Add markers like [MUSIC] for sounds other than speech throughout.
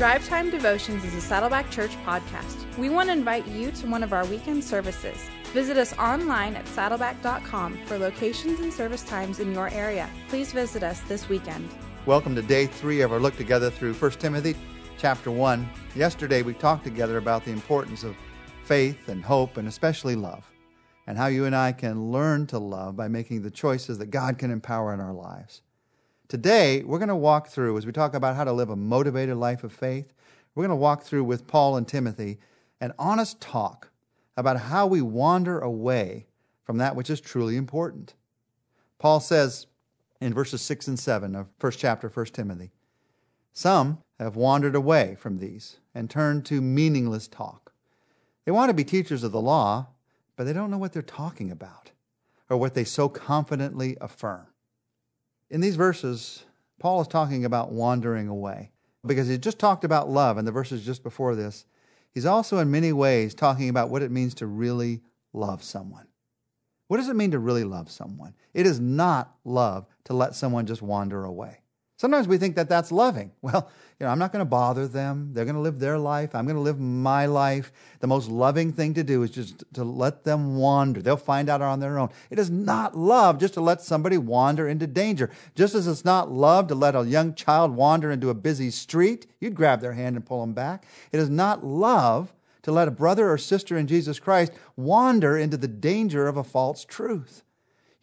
Drive Time Devotions is a Saddleback Church podcast. We want to invite you to one of our weekend services. Visit us online at saddleback.com for locations and service times in your area. Please visit us this weekend. Welcome to day three of our look together through 1 Timothy chapter 1. Yesterday we talked together about the importance of faith and hope and especially love, and how you and I can learn to love by making the choices that God can empower in our lives. Today, we're going to walk through, as we talk about how to live a motivated life of faith, we're going to walk through with Paul and Timothy an honest talk about how we wander away from that which is truly important. Paul says in verses 6 and 7 of first chapter 1 Timothy, some have wandered away from these and turned to meaningless talk. They want to be teachers of the law, but they don't know what they're talking about or what they so confidently affirm. In these verses, Paul is talking about wandering away because he just talked about love in the verses just before this. He's also, in many ways, talking about what it means to really love someone. What does it mean to really love someone? It is not love to let someone just wander away. Sometimes we think that that's loving. [LAUGHS] Well, you know, I'm not going to bother them. They're going to live their life. I'm going to live my life. The most loving thing to do is just to let them wander. They'll find out on their own. It is not love just to let somebody wander into danger. Just as it's not love to let a young child wander into a busy street, you'd grab their hand and pull them back. It is not love to let a brother or sister in Jesus Christ wander into the danger of a false truth.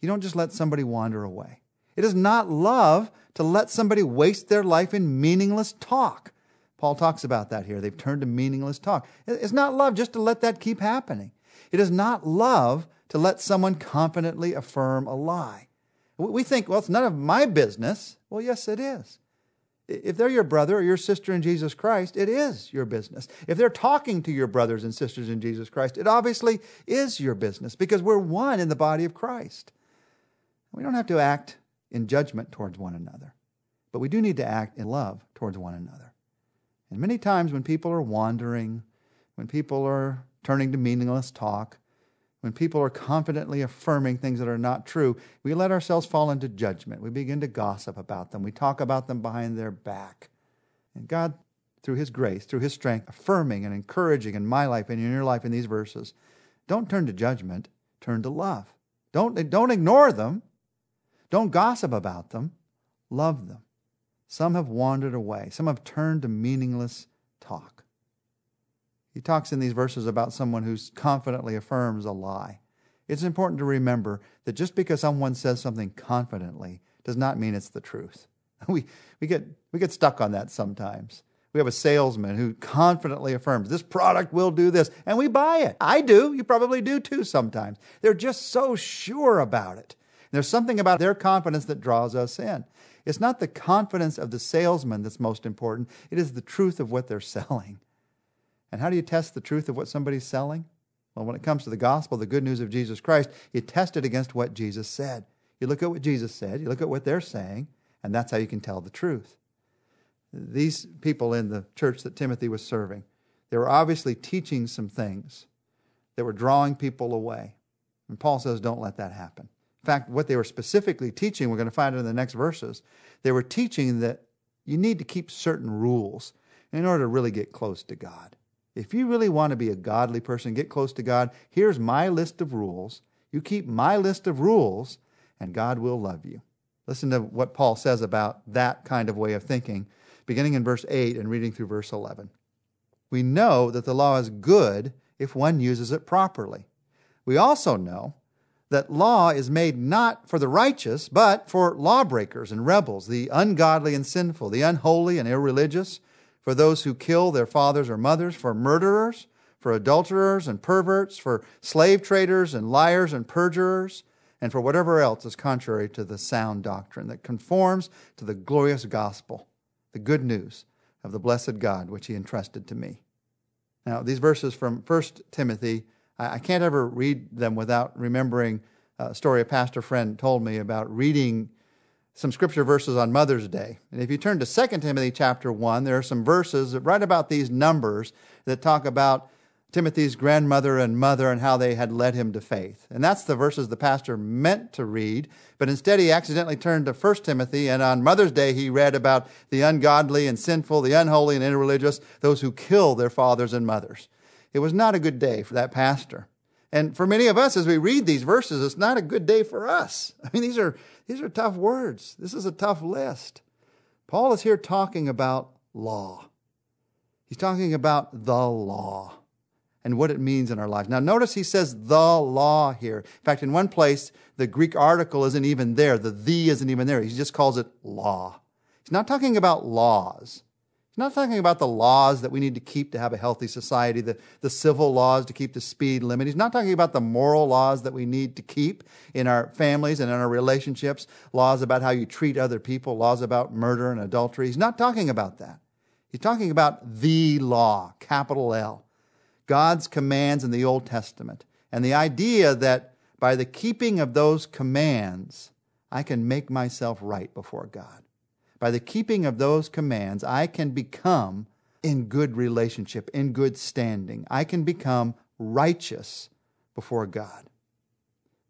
You don't just let somebody wander away. It is not love to let somebody waste their life in meaningless talk. Paul talks about that here. They've turned to meaningless talk. It's not love just to let that keep happening. It is not love to let someone confidently affirm a lie. We think, well, it's none of my business. Well, yes, it is. If they're your brother or your sister in Jesus Christ, it is your business. If they're talking to your brothers and sisters in Jesus Christ, it obviously is your business because we're one in the body of Christ. We don't have to act in judgment towards one another, but we do need to act in love towards one another. And many times when people are wandering, when people are turning to meaningless talk, when people are confidently affirming things that are not true, we let ourselves fall into judgment. We begin to gossip about them. We talk about them behind their back. And God, through His grace, through His strength, affirming and encouraging in my life and in your life in these verses, don't turn to judgment, turn to love. Don't, don't ignore them. Don't gossip about them, love them. Some have wandered away, some have turned to meaningless talk. He talks in these verses about someone who confidently affirms a lie. It's important to remember that just because someone says something confidently does not mean it's the truth. [LAUGHS] We, we, get, we get stuck on that sometimes. We have a salesman who confidently affirms this product will do this, and we buy it. I do. You probably do too sometimes. They're just so sure about it. There's something about their confidence that draws us in. It's not the confidence of the salesman that's most important, it is the truth of what they're [LAUGHS] selling. And how do you test the truth of what somebody's selling? Well, when it comes to the gospel, the good news of Jesus Christ, you test it against what Jesus said. You look at what Jesus said, you look at what they're saying, and that's how you can tell the truth. These people in the church that Timothy was serving, they were obviously teaching some things that were drawing people away. And Paul says, don't let that happen. In fact, what they were specifically teaching, we're going to find in the next verses, they were teaching that you need to keep certain rules in order to really get close to God. If you really want to be a godly person, get close to God, here's my list of rules. You keep my list of rules, and God will love you. Listen to what Paul says about that kind of way of thinking, beginning in verse 8 and reading through verse 11. We know that the law is good if one uses it properly. We also know that law is made not for the righteous, but for lawbreakers and rebels, the ungodly and sinful, the unholy and irreligious, for those who kill their fathers or mothers, for murderers, for adulterers and perverts, for slave traders and liars and perjurers, and for whatever else is contrary to the sound doctrine that conforms to the glorious gospel, the good news of the blessed God which he entrusted to me. Now, these verses from 1 Timothy I can't ever read them without remembering uh, a story a pastor friend told me about reading some scripture verses on Mother's Day. And if you turn to 2 Timothy chapter 1, there are some verses that write about these numbers that talk about Timothy's grandmother and mother and how they had led him to faith. And that's the verses the pastor meant to read, but instead he accidentally turned to 1 Timothy, and on Mother's Day he read about the ungodly and sinful, the unholy and irreligious, those who kill their fathers and mothers. It was not a good day for that pastor. And for many of us, as we read these verses, it's not a good day for us. [LAUGHS] I mean, these are, these are tough words. This is a tough list. Paul is here talking about law. He's talking about the law and what it means in our lives. Now, notice he says the law here. In fact, in one place, the Greek article isn't even there. The the isn't even there. He just calls it law. He's not talking about laws. He's not talking about the laws that we need to keep to have a healthy society, the, the civil laws to keep the speed limit. He's not talking about the moral laws that we need to keep in our families and in our relationships, laws about how you treat other people, laws about murder and adultery. He's not talking about that. He's talking about the law, capital L. God's commands in the Old Testament and the idea that by the keeping of those commands, I can make myself right before God. By the keeping of those commands, I can become in good relationship, in good standing. I can become righteous before God.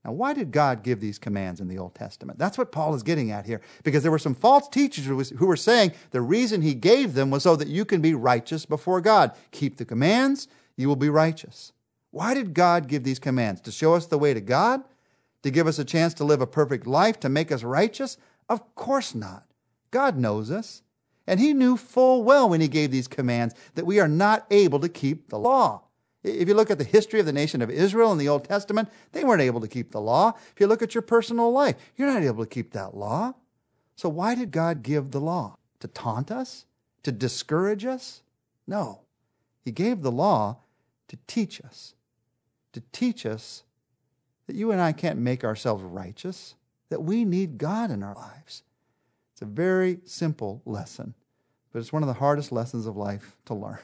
Now, why did God give these commands in the Old Testament? That's what Paul is getting at here. Because there were some false teachers who, were saying the reason he gave them was so that you can be righteous before God. Keep the commands, you will be righteous. Why did God give these commands? To show us the way to God? To give us a chance to live a perfect life? To make us righteous? Of course not. God knows us. And He knew full well when He gave these commands that we are not able to keep the law. If you look at the history of the nation of Israel in the Old Testament, they weren't able to keep the law. If you look at your personal life, you're not able to keep that law. So why did God give the law? To taunt us? To discourage us? No. He gave the law to teach us, to teach us that you and I can't make ourselves righteous, that we need God in our lives. It's a very simple lesson, but it's one of the hardest lessons of life to learn.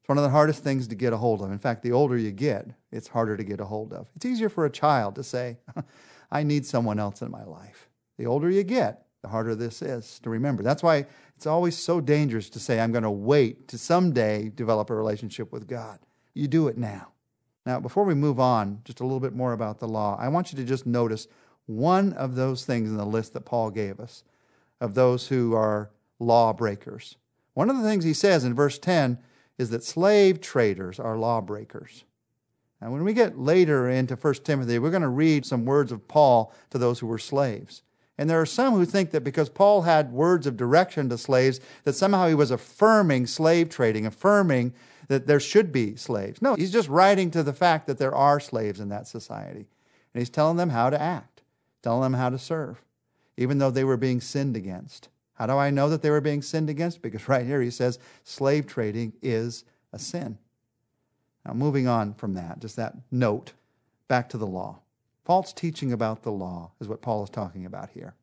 It's one of the hardest things to get a hold of. In fact, the older you get, it's harder to get a hold of. It's easier for a child to say, [LAUGHS] I need someone else in my life. The older you get, the harder this is to remember. That's why it's always so dangerous to say, I'm going to wait to someday develop a relationship with God. You do it now. Now, before we move on, just a little bit more about the law, I want you to just notice one of those things in the list that Paul gave us of those who are lawbreakers. One of the things he says in verse 10 is that slave traders are lawbreakers. And when we get later into 1 Timothy, we're going to read some words of Paul to those who were slaves. And there are some who think that because Paul had words of direction to slaves, that somehow he was affirming slave trading, affirming that there should be slaves. No, he's just writing to the fact that there are slaves in that society. And he's telling them how to act, telling them how to serve, even though they were being sinned against. How do I know that they were being sinned against? Because [LAUGHS] right here he says slave trading is a sin. Now, moving on from that, just that note, back to the law. False teaching about the law is what Paul is talking about here.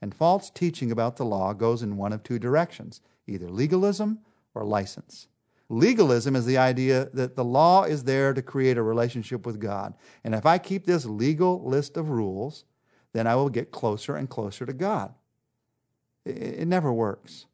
And false teaching about the law goes in one of two directions either legalism or license. Legalism is the idea that the law is there to create a relationship with God. And if I keep this legal list of rules, then I will get closer and closer to God. It, never works.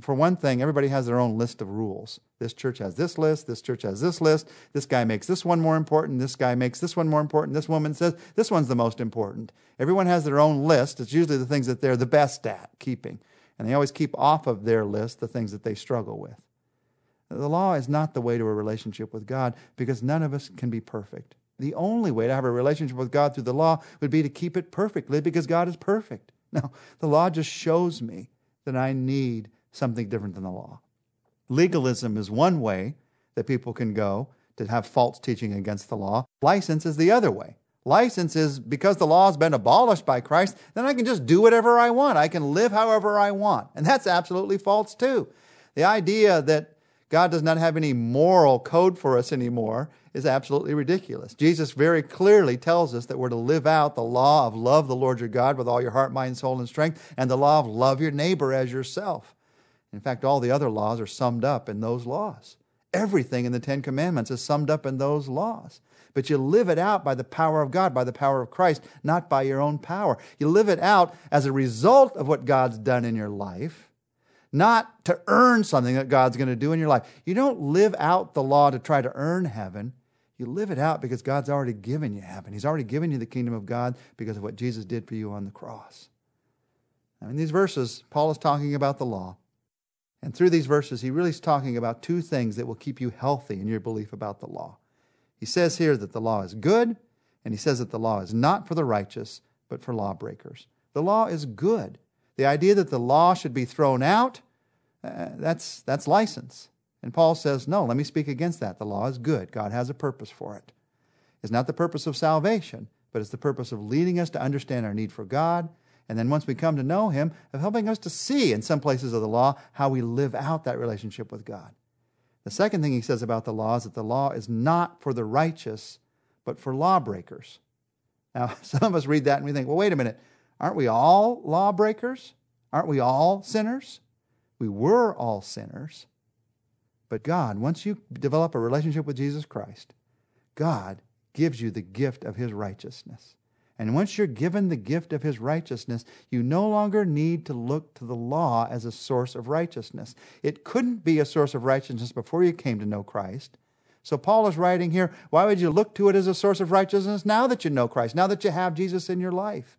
For one thing, everybody has their own list of rules. This church has this list, this church has this list, this guy makes this one more important, this guy makes this one more important, this woman says this one's the most important. Everyone has their own list. It's usually the things that they're the best at keeping. And they always keep off of their list the things that they struggle with. The law is not the way to a relationship with God because none of us can be perfect. The only way to have a relationship with God through the law would be to keep it perfectly because God is perfect. [LAUGHS] Now, the law just shows me that I need something different than the law. Legalism is one way that people can go to have false teaching against the law. License is the other way. License is because the law has been abolished by Christ, then I can just do whatever I want. I can live however I want. And that's absolutely false too. The idea that God does not have any moral code for us anymore is absolutely ridiculous. Jesus very clearly tells us that we're to live out the law of love the Lord your God with all your heart, mind, soul, and strength, and the law of love your neighbor as yourself. In fact, all the other laws are summed up in those laws. Everything in the Ten Commandments is summed up in those laws. But you live it out by the power of God, by the power of Christ, not by your own power. You live it out as a result of what God's done in your life not to earn something that God's going to do in your life. You don't live out the law to try to earn heaven. You live it out because God's already given you heaven. He's already given you the kingdom of God because of what Jesus did for you on the cross. Now, in these verses, Paul is talking about the law. And through these verses, he really is talking about two things that will keep you healthy in your belief about the law. He says here that the law is good, and he says that the law is not for the righteous, but for lawbreakers. The law is good. The idea that the law should be thrown out, uh, that's, that's license. And Paul says, no, let me speak against that. The law is good. God has a purpose for it. It's not the purpose of salvation, but it's the purpose of leading us to understand our need for God. And then once we come to know Him, of helping us to see in some places of the law how we live out that relationship with God. The second thing he says about the law is that the law is not for the righteous, but for lawbreakers. Now, [LAUGHS] some of us read that and we think, well, wait a minute. Aren't we all lawbreakers? Aren't we all sinners? We were all sinners. But God, once you develop a relationship with Jesus Christ, God gives you the gift of his righteousness. And once you're given the gift of his righteousness, you no longer need to look to the law as a source of righteousness. It couldn't be a source of righteousness before you came to know Christ. So Paul is writing here, why would you look to it as a source of righteousness now that you know Christ, now that you have Jesus in your life?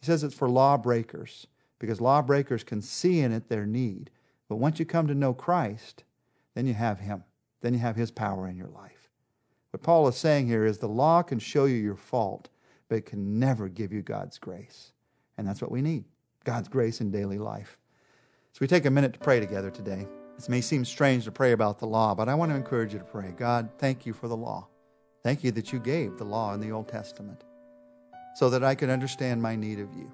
He says it's for lawbreakers, because lawbreakers can see in it their need. But once you come to know Christ, then you have Him. Then you have His power in your life. What Paul is saying here is the law can show you your fault, but it can never give you God's grace. And that's what we need God's grace in daily life. So we take a minute to pray together today. This may seem strange to pray about the law, but I want to encourage you to pray. God, thank you for the law. Thank you that you gave the law in the Old Testament so that I could understand my need of you,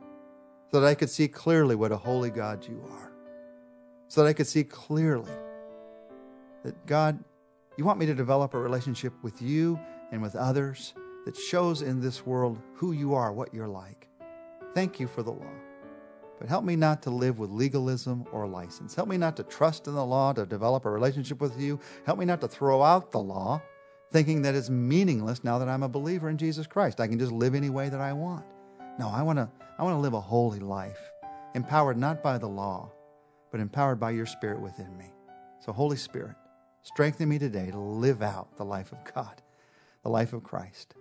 so that I could see clearly what a holy God you are, so that I could see clearly that God, you want me to develop a relationship with you and with others that shows in this world who you are, what you're like. Thank you for the law. But help me not to live with legalism or license. Help me not to trust in the law to develop a relationship with you. Help me not to throw out the law thinking that it's meaningless now that I'm a believer in Jesus Christ. I can just live any way that I want. No, I want to I want to live a holy life, empowered not by the law, but empowered by your spirit within me. So Holy Spirit, strengthen me today to live out the life of God, the life of Christ.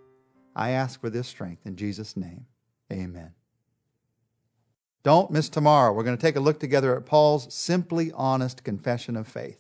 I ask for this strength in Jesus name. Amen. Don't miss tomorrow. We're going to take a look together at Paul's simply honest confession of faith.